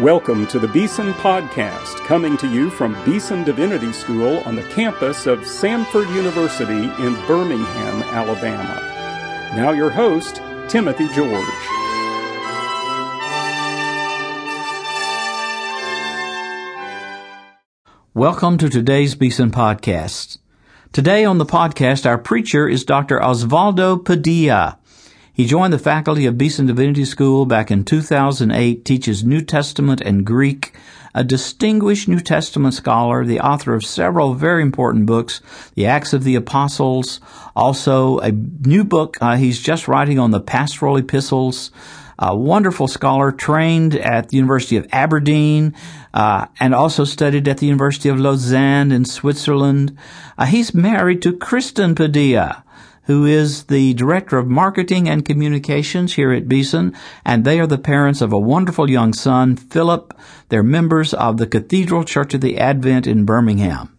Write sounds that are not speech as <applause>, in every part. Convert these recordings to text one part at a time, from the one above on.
Welcome to the Beeson Podcast, coming to you from Beeson Divinity School on the campus of Samford University in Birmingham, Alabama. Now, your host, Timothy George. Welcome to today's Beeson Podcast. Today on the podcast, our preacher is Dr. Osvaldo Padilla. He joined the faculty of Beeson Divinity School back in 2008, teaches New Testament and Greek, a distinguished New Testament scholar, the author of several very important books, The Acts of the Apostles, also a new book uh, he's just writing on the pastoral epistles, a wonderful scholar trained at the University of Aberdeen uh, and also studied at the University of Lausanne in Switzerland. Uh, he's married to Kristen Padilla, who is the Director of Marketing and Communications here at Beeson, and they are the parents of a wonderful young son, Philip. They're members of the Cathedral Church of the Advent in Birmingham.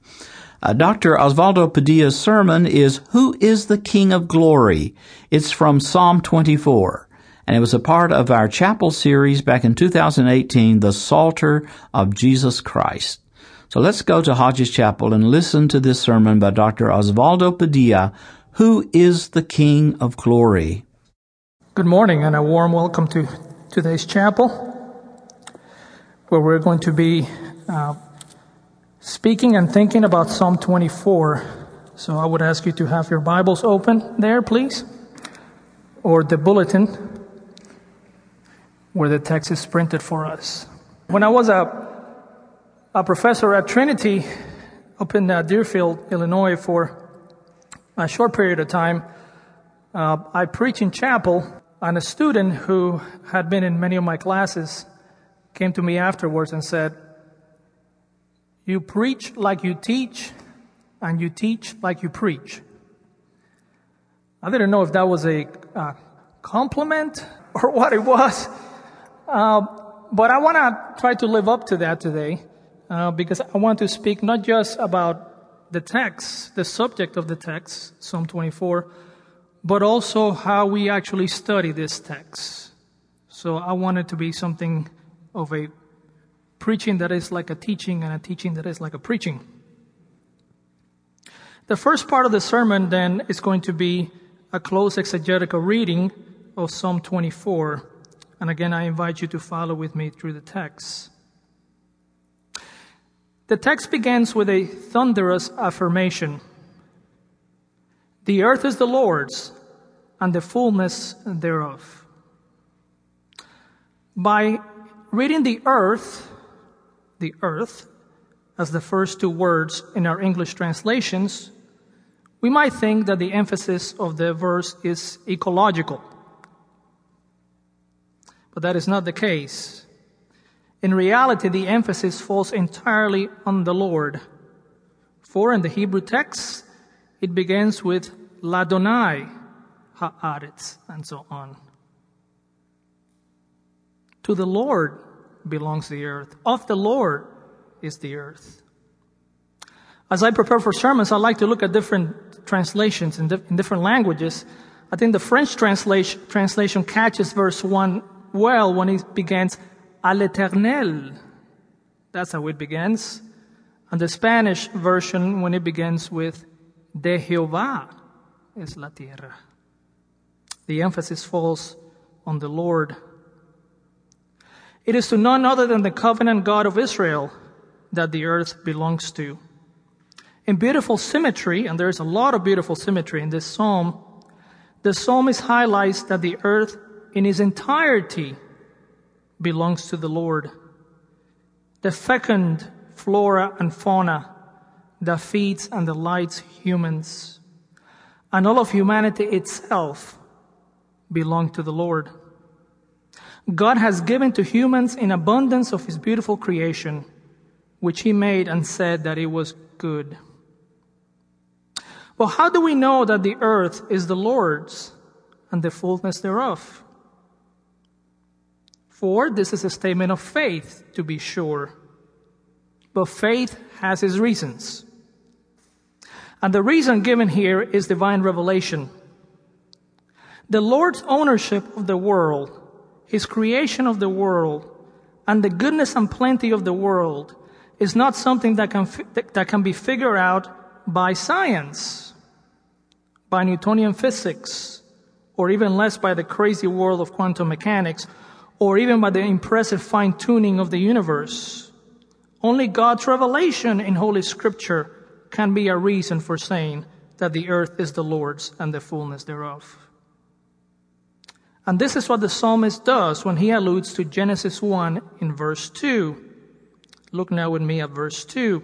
Uh, Dr. Osvaldo Padilla's sermon is Who is the King of Glory? It's from Psalm 24 and it was a part of our chapel series back in 2018, The Psalter of Jesus Christ. So let's go to Hodges Chapel and listen to this sermon by Dr. Osvaldo Padilla, who is the King of Glory. Good morning and a warm welcome to today's chapel, where we're going to be uh, speaking and thinking about Psalm 24. So I would ask you to have your Bibles open there, please, or the bulletin where the text is printed for us. When I was a, a professor at Trinity up in uh, Deerfield, Illinois, for a short period of time, uh, I preached in chapel, and a student who had been in many of my classes came to me afterwards and said, You preach like you teach, and you teach like you preach. I didn't know if that was a compliment <laughs> or what it was. Uh, but I want to try to live up to that today uh, because I want to speak not just about the text, the subject of the text, Psalm 24, but also how we actually study this text. So I want it to be something of a preaching that is like a teaching and a teaching that is like a preaching. The first part of the sermon then is going to be a close exegetical reading of Psalm 24. And again, I invite you to follow with me through the text. The text begins with a thunderous affirmation The earth is the Lord's, and the fullness thereof. By reading the earth, the earth, as the first two words in our English translations, we might think that the emphasis of the verse is ecological. But that is not the case. In reality, the emphasis falls entirely on the Lord. For in the Hebrew text, it begins with Ladonai, Haaretz, and so on. To the Lord belongs the earth. Of the Lord is the earth. As I prepare for sermons, I like to look at different translations in, di- in different languages. I think the French translation, translation catches verse 1 well when it begins à l'éternel. That's how it begins. And the Spanish version when it begins with de Jehová es la tierra. The emphasis falls on the Lord. It is to none other than the covenant God of Israel that the earth belongs to. In beautiful symmetry, and there's a lot of beautiful symmetry in this psalm, the psalmist highlights that the earth in its entirety belongs to the Lord. The fecund flora and fauna that feeds and delights humans, and all of humanity itself belong to the Lord. God has given to humans in abundance of his beautiful creation, which he made and said that it was good. Well, how do we know that the earth is the Lord's and the fullness thereof? For this is a statement of faith, to be sure. But faith has its reasons. And the reason given here is divine revelation. The Lord's ownership of the world, His creation of the world, and the goodness and plenty of the world is not something that can, that can be figured out by science, by Newtonian physics, or even less by the crazy world of quantum mechanics, or even by the impressive fine tuning of the universe. Only God's revelation in Holy Scripture can be a reason for saying that the earth is the Lord's and the fullness thereof. And this is what the psalmist does when he alludes to Genesis 1 in verse 2. Look now with me at verse 2.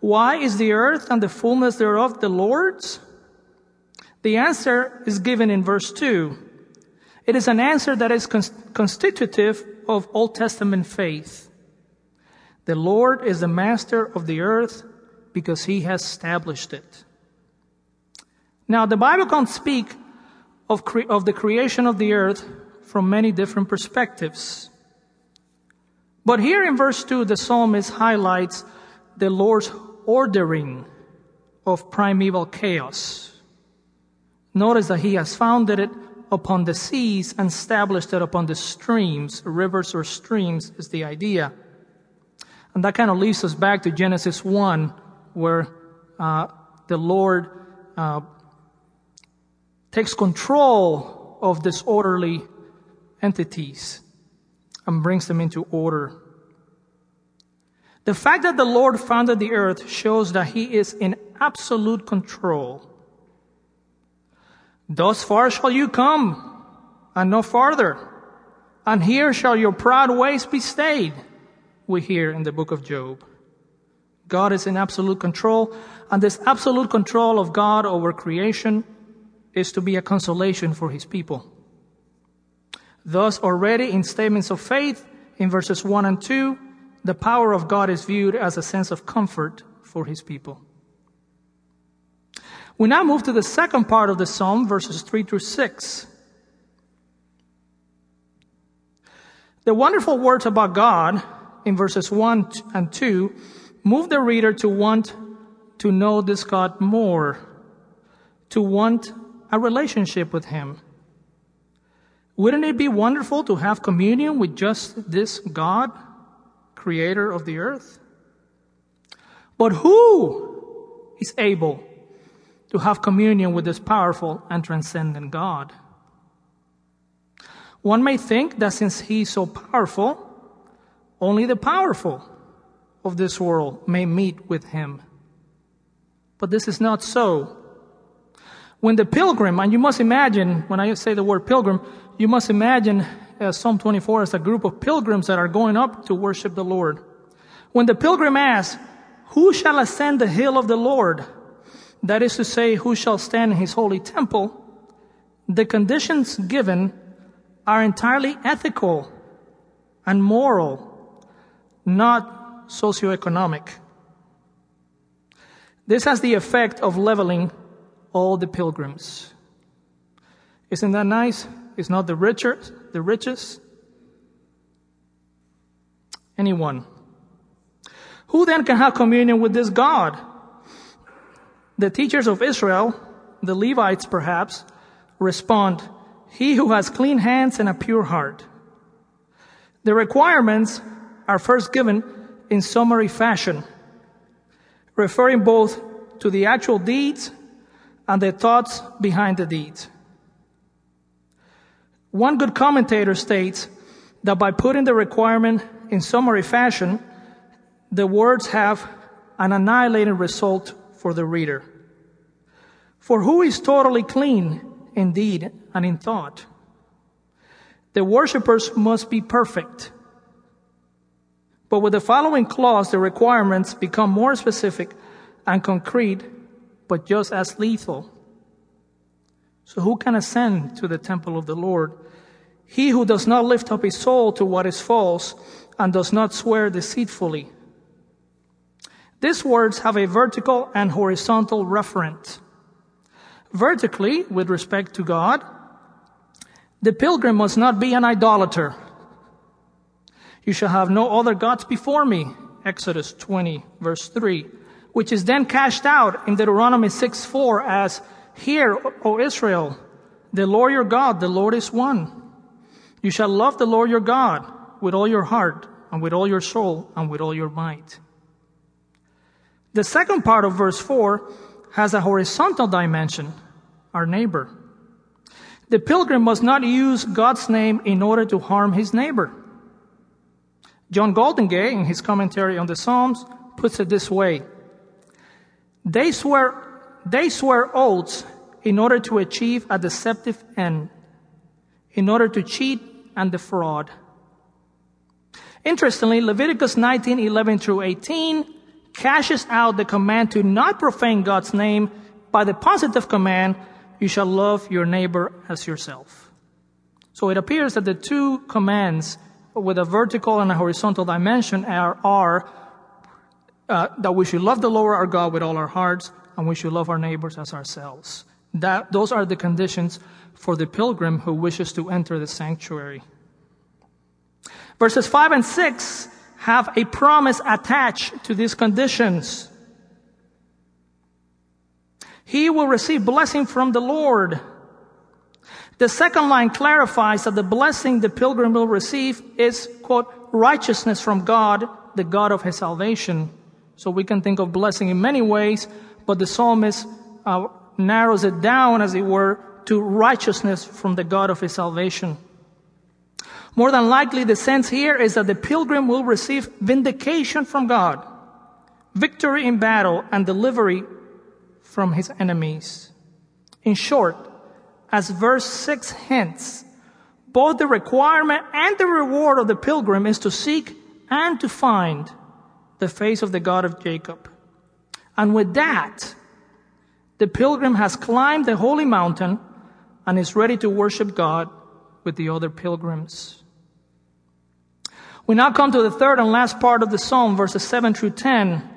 Why is the earth and the fullness thereof the Lord's? The answer is given in verse 2. It is an answer that is constitutive of Old Testament faith. The Lord is the master of the earth because he has established it. Now, the Bible can speak of, cre- of the creation of the earth from many different perspectives. But here in verse 2, the psalmist highlights the Lord's ordering of primeval chaos. Notice that he has founded it upon the seas and established it upon the streams. Rivers or streams is the idea. And that kind of leads us back to Genesis 1, where uh, the Lord uh, takes control of disorderly entities and brings them into order. The fact that the Lord founded the earth shows that He is in absolute control. Thus far shall you come, and no farther. And here shall your proud ways be stayed, we hear in the book of Job. God is in absolute control, and this absolute control of God over creation is to be a consolation for his people. Thus, already in statements of faith, in verses 1 and 2, the power of God is viewed as a sense of comfort for his people. We now move to the second part of the psalm, verses 3 through 6. The wonderful words about God in verses 1 and 2 move the reader to want to know this God more, to want a relationship with Him. Wouldn't it be wonderful to have communion with just this God, creator of the earth? But who is able to have communion with this powerful and transcendent God? One may think that since He is so powerful, only the powerful of this world may meet with Him. But this is not so. When the pilgrim, and you must imagine, when I say the word pilgrim, you must imagine uh, Psalm 24 as a group of pilgrims that are going up to worship the Lord. When the pilgrim asks, Who shall ascend the hill of the Lord? That is to say, who shall stand in his holy temple? The conditions given are entirely ethical and moral, not socioeconomic. This has the effect of leveling all the pilgrims. Isn't that nice? Is not the richer, the richest? Anyone. Who then can have communion with this God? The teachers of Israel, the Levites perhaps, respond, He who has clean hands and a pure heart. The requirements are first given in summary fashion, referring both to the actual deeds and the thoughts behind the deeds. One good commentator states that by putting the requirement in summary fashion, the words have an annihilating result for the reader. For who is totally clean in deed and in thought? The worshippers must be perfect. But with the following clause, the requirements become more specific and concrete but just as lethal. So who can ascend to the temple of the Lord? He who does not lift up his soul to what is false and does not swear deceitfully. These words have a vertical and horizontal referent. Vertically, with respect to God, the pilgrim must not be an idolater. You shall have no other gods before me. Exodus 20 verse 3 which is then cashed out in Deuteronomy 6 4 as, Hear, O Israel, the Lord your God, the Lord is one. You shall love the Lord your God with all your heart and with all your soul and with all your might. The second part of verse 4 has a horizontal dimension, our neighbor. The pilgrim must not use God's name in order to harm his neighbor. John Goldingay, in his commentary on the Psalms, puts it this way. They swear, they swear oaths in order to achieve a deceptive end, in order to cheat and defraud. Interestingly, Leviticus 19, 11 through 18 cashes out the command to not profane God's name by the positive command, you shall love your neighbor as yourself. So it appears that the two commands with a vertical and a horizontal dimension are, are uh, that we should love the Lord our God with all our hearts and we should love our neighbors as ourselves. That, those are the conditions for the pilgrim who wishes to enter the sanctuary. Verses 5 and 6 have a promise attached to these conditions. He will receive blessing from the Lord. The second line clarifies that the blessing the pilgrim will receive is, quote, righteousness from God, the God of his salvation. So we can think of blessing in many ways, but the psalmist uh, narrows it down, as it were, to righteousness from the God of his salvation. More than likely, the sense here is that the pilgrim will receive vindication from God, victory in battle, and delivery from his enemies. In short, as verse 6 hints, both the requirement and the reward of the pilgrim is to seek and to find the face of the God of Jacob. And with that, the pilgrim has climbed the holy mountain and is ready to worship God with the other pilgrims. We now come to the third and last part of the psalm, verses 7 through 10.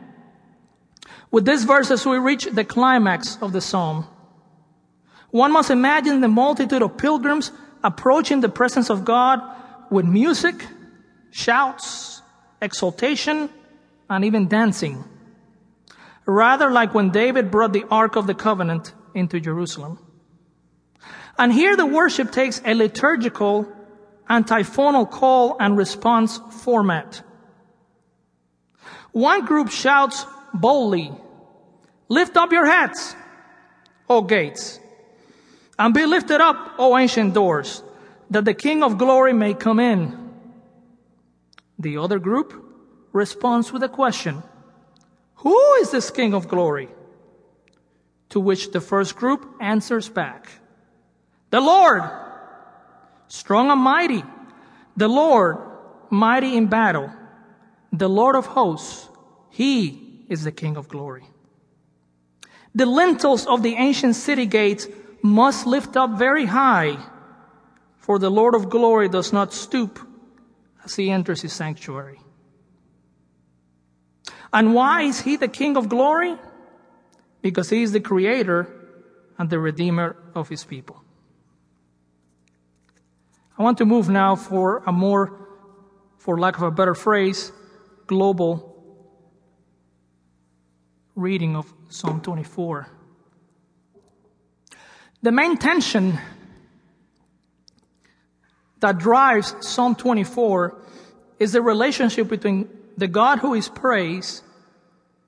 With these verses, we reach the climax of the psalm. One must imagine the multitude of pilgrims approaching the presence of God with music, shouts, exultation, and even dancing. Rather like when David brought the Ark of the Covenant into Jerusalem. And here the worship takes a liturgical antiphonal call and response format. One group shouts boldly, lift up your heads, O gates, and be lifted up, O ancient doors, that the King of glory may come in. The other group responds with a question, who is this King of glory? To which the first group answers back, the Lord, strong and mighty, the Lord, mighty in battle, the Lord of hosts, he is the King of glory. The lintels of the ancient city gates must lift up very high, for the Lord of glory does not stoop as he enters his sanctuary. And why is he the King of glory? Because he is the creator and the redeemer of his people. I want to move now for a more, for lack of a better phrase, global reading of Psalm 24. The main tension that drives Psalm 24 is the relationship between the God who is praised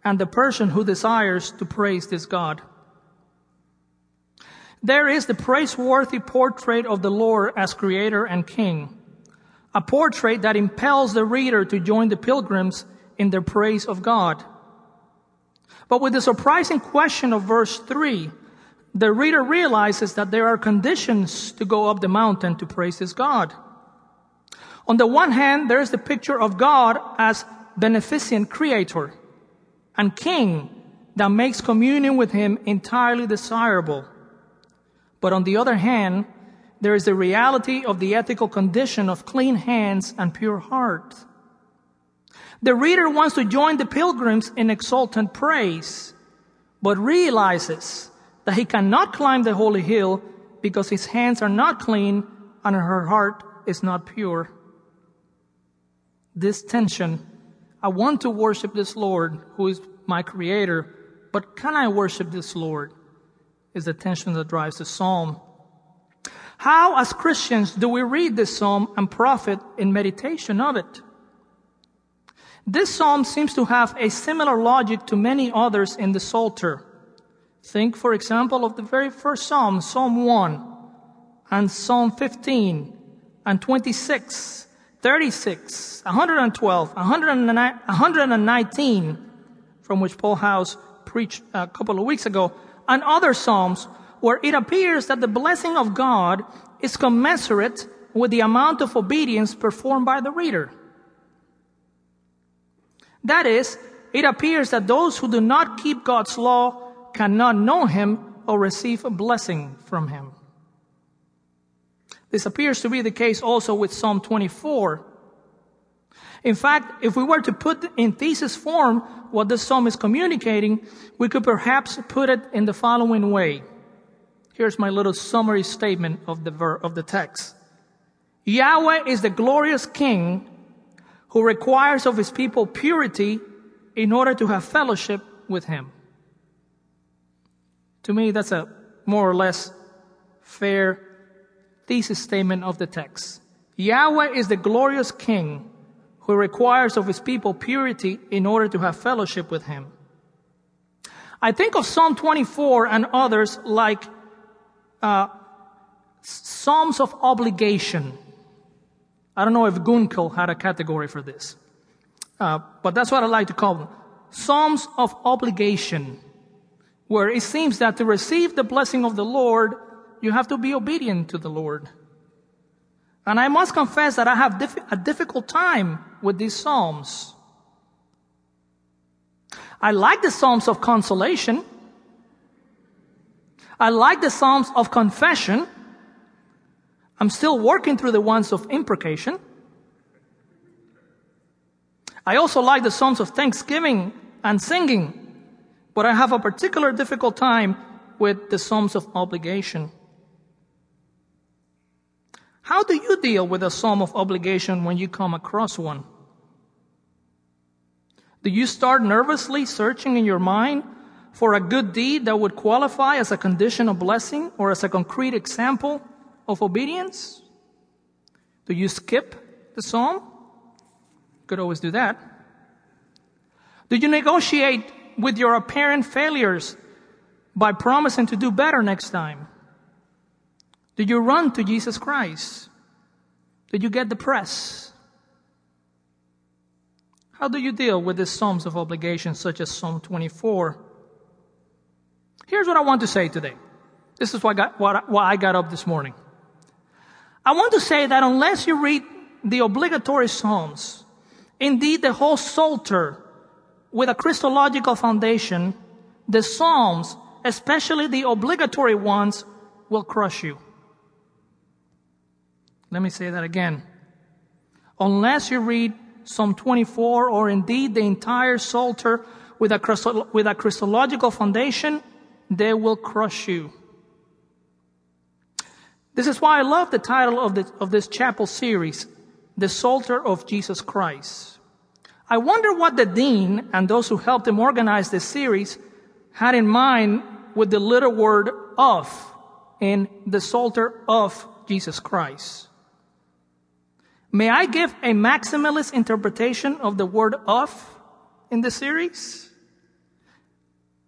and the person who desires to praise this God. There is the praiseworthy portrait of the Lord as creator and king, a portrait that impels the reader to join the pilgrims in their praise of God. But with the surprising question of verse 3, the reader realizes that there are conditions to go up the mountain to praise his God. On the one hand, there is the picture of God as beneficent creator and king that makes communion with him entirely desirable. But on the other hand, there is the reality of the ethical condition of clean hands and pure heart. The reader wants to join the pilgrims in exultant praise, but realizes that he cannot climb the holy hill because his hands are not clean and her heart is not pure. This tension, I want to worship this Lord who is my creator, but can I worship this Lord? Is the tension that drives the psalm. How, as Christians, do we read this psalm and profit in meditation of it? This psalm seems to have a similar logic to many others in the Psalter. Think, for example, of the very first psalm, Psalm 1, and Psalm 15, and 26, 36, 112, 119, from which Paul House preached a couple of weeks ago, and other psalms where it appears that the blessing of God is commensurate with the amount of obedience performed by the reader. That is, it appears that those who do not keep God's law cannot know Him or receive a blessing from Him. This appears to be the case also with Psalm 24. In fact, if we were to put in thesis form what this psalm is communicating, we could perhaps put it in the following way. Here's my little summary statement of the ver- of the text. Yahweh is the glorious king who requires of his people purity in order to have fellowship with him. To me, that's a more or less fair thesis statement of the text. Yahweh is the glorious king who requires of his people purity in order to have fellowship with him. I think of Psalm 24 and others like uh, Psalms of obligation. I don't know if Gunkel had a category for this, uh, but that's what I like to call them. Psalms of obligation, where it seems that to receive the blessing of the Lord, you have to be obedient to the Lord. And I must confess that I have a difficult time with these Psalms. I like the Psalms of consolation I like the Psalms of confession. I'm still working through the ones of imprecation. I also like the Psalms of thanksgiving and singing, but I have a particular difficult time with the Psalms of obligation. How do you deal with a psalm of obligation when you come across one? Do you start nervously searching in your mind for a good deed that would qualify as a condition of blessing or as a concrete example of obedience? Do you skip the psalm? Could always do that. Do you negotiate with your apparent failures by promising to do better next time? Do you run to Jesus Christ? Did you get the press? How do you deal with the Psalms of obligation, such as Psalm 24? Here's what I want to say today. This is why I got, why I got up this morning. I want to say that unless you read the obligatory Psalms, indeed the whole Psalter with a Christological foundation, the Psalms, especially the obligatory ones, will crush you. Let me say that again. Unless you read Psalm 24 or indeed the entire Psalter with a, with a Christological foundation, they will crush you. This is why I love the title of, the, of this chapel series, The Psalter of Jesus Christ. I wonder what the dean and those who helped him organize this series had in mind with the little word of in the Psalter of Jesus Christ. May I give a maximalist interpretation of the word of in the series?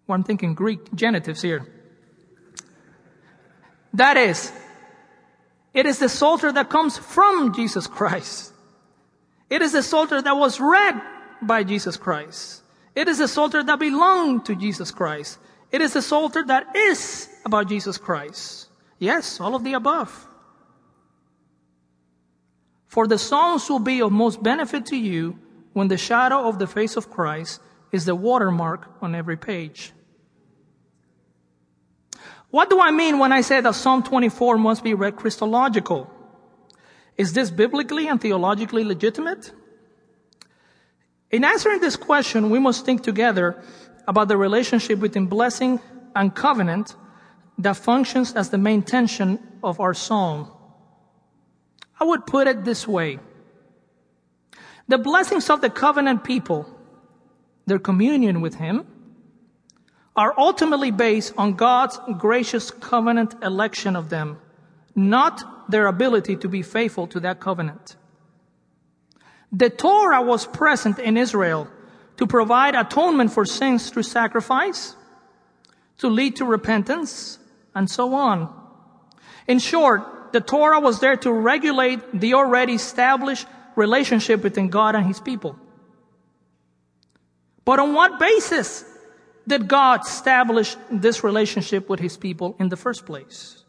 Well, I'm thinking Greek genitives here. That is, it is the Psalter that comes from Jesus Christ. It is the Psalter that was read by Jesus Christ. It is the Psalter that belonged to Jesus Christ. It is the Psalter that is about Jesus Christ. Yes, all of the above. For the Psalms will be of most benefit to you when the shadow of the face of Christ is the watermark on every page. What do I mean when I say that Psalm 24 must be read Christological? Is this biblically and theologically legitimate? In answering this question, we must think together about the relationship between blessing and covenant that functions as the main tension of our psalm. I would put it this way. The blessings of the covenant people, their communion with Him, are ultimately based on God's gracious covenant election of them, not their ability to be faithful to that covenant. The Torah was present in Israel to provide atonement for sins through sacrifice, to lead to repentance, and so on. In short, the Torah was there to regulate the already established relationship between God and his people. But on what basis did God establish this relationship with his people in the first place?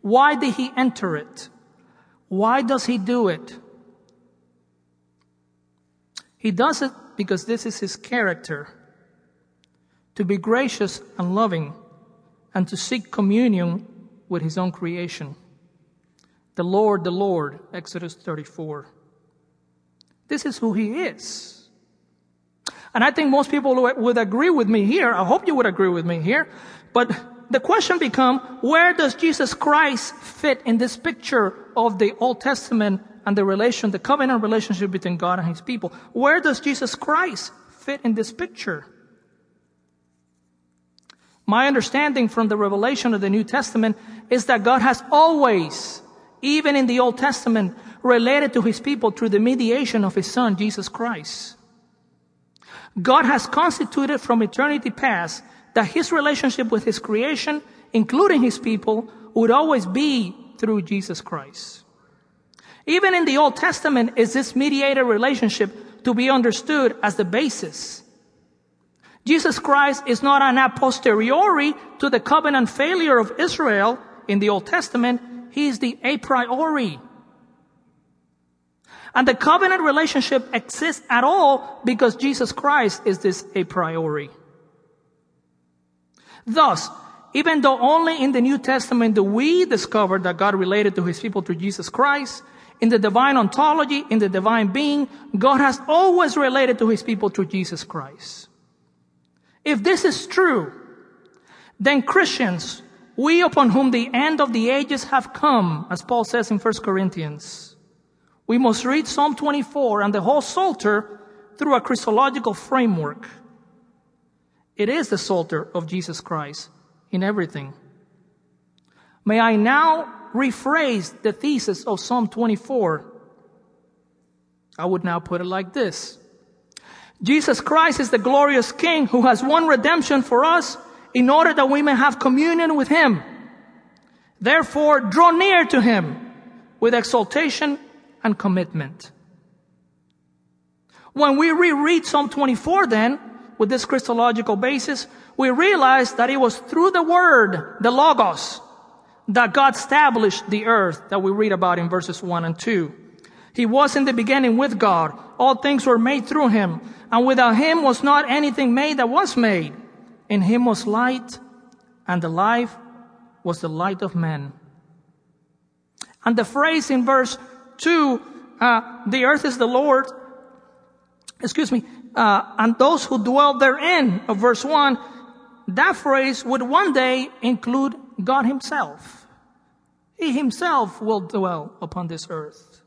Why did he enter it? Why does he do it? He does it because this is his character to be gracious and loving and to seek communion with his own creation. The Lord, the Lord, Exodus 34. This is who he is. And I think most people would agree with me here. I hope you would agree with me here. But the question becomes, where does Jesus Christ fit in this picture of the Old Testament and the relation, the covenant relationship between God and his people? Where does Jesus Christ fit in this picture? My understanding from the revelation of the New Testament is that God has always, even in the Old Testament, related to his people through the mediation of his son, Jesus Christ. God has constituted from eternity past that his relationship with his creation, including his people, would always be through Jesus Christ. Even in the Old Testament is this mediator relationship to be understood as the basis. Jesus Christ is not an a posteriori to the covenant failure of Israel in the Old Testament. He is the a priori. And the covenant relationship exists at all because Jesus Christ is this a priori. Thus, even though only in the New Testament do we discover that God related to his people through Jesus Christ, in the divine ontology, in the divine being, God has always related to his people through Jesus Christ. If this is true, then Christians, we upon whom the end of the ages have come, as Paul says in 1 Corinthians, we must read Psalm 24 and the whole Psalter through a Christological framework. It is the Psalter of Jesus Christ in everything. May I now rephrase the thesis of Psalm 24. I would now put it like this. Jesus Christ is the glorious King who has won redemption for us in order that we may have communion with Him. Therefore, draw near to Him with exaltation and commitment. When we reread Psalm 24 then, with this Christological basis, we realize that it was through the Word, the Logos, that God established the earth that we read about in verses 1 and 2. He was in the beginning with God. All things were made through Him. And without Him was not anything made that was made. In Him was light, and the life was the light of men. And the phrase in verse Two, uh, the earth is the Lord. Excuse me. Uh, and those who dwell therein, of verse one, that phrase would one day include God Himself. He Himself will dwell upon this earth.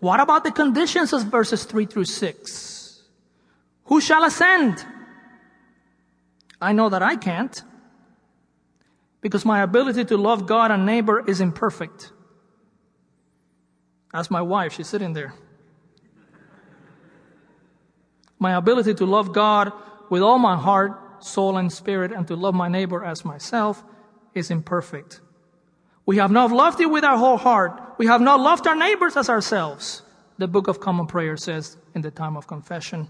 What about the conditions of verses three through six? Who shall ascend? I know that I can't because my ability to love God and neighbor is imperfect. Ask my wife, she's sitting there. My ability to love God with all my heart, soul, and spirit, and to love my neighbor as myself is imperfect. We have not loved you with our whole heart. We have not loved our neighbors as ourselves. The Book of Common Prayer says in the time of confession.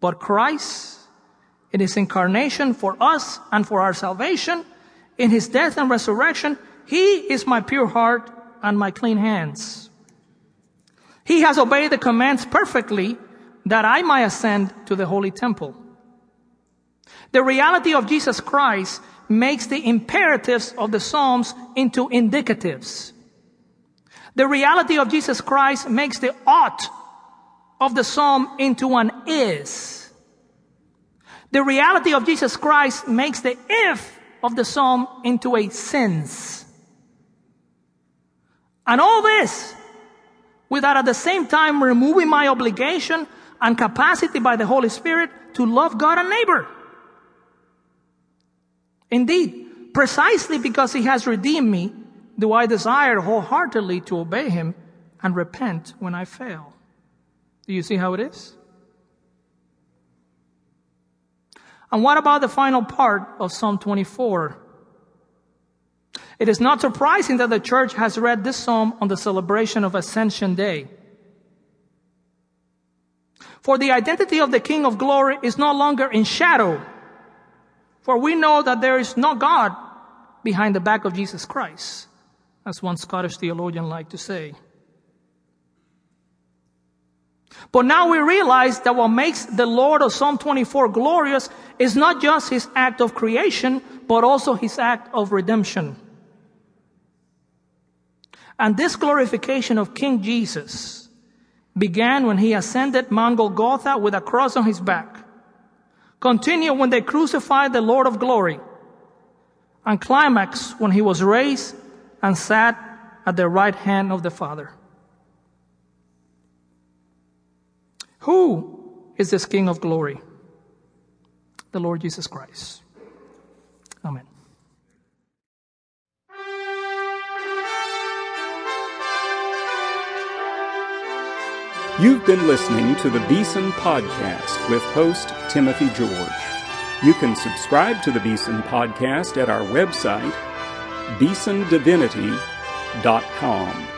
But Christ, in his incarnation for us and for our salvation, in his death and resurrection, he is my pure heart and my clean hands. He has obeyed the commands perfectly that I might ascend to the holy temple. The reality of Jesus Christ makes the imperatives of the Psalms into indicatives. The reality of Jesus Christ makes the ought of the Psalm into an is. The reality of Jesus Christ makes the if of the Psalm into a since. And all this without at the same time removing my obligation and capacity by the Holy Spirit to love God and neighbor. Indeed, Precisely because he has redeemed me, do I desire wholeheartedly to obey him and repent when I fail. Do you see how it is? And what about the final part of Psalm 24? It is not surprising that the church has read this psalm on the celebration of Ascension Day. For the identity of the King of glory is no longer in shadow. For we know that there is no God behind the back of Jesus Christ, as one Scottish theologian liked to say. But now we realize that what makes the Lord of Psalm 24 glorious is not just his act of creation, but also his act of redemption. And this glorification of King Jesus began when he ascended Mount Golgotha with a cross on his back, continued when they crucified the Lord of glory, and climaxed when he was raised and sat at the right hand of the Father. Who is this King of glory? The Lord Jesus Christ. Amen. You've been listening to the Beeson Podcast with host Timothy George. You can subscribe to the Beeson Podcast at our website, beesondivinity.com.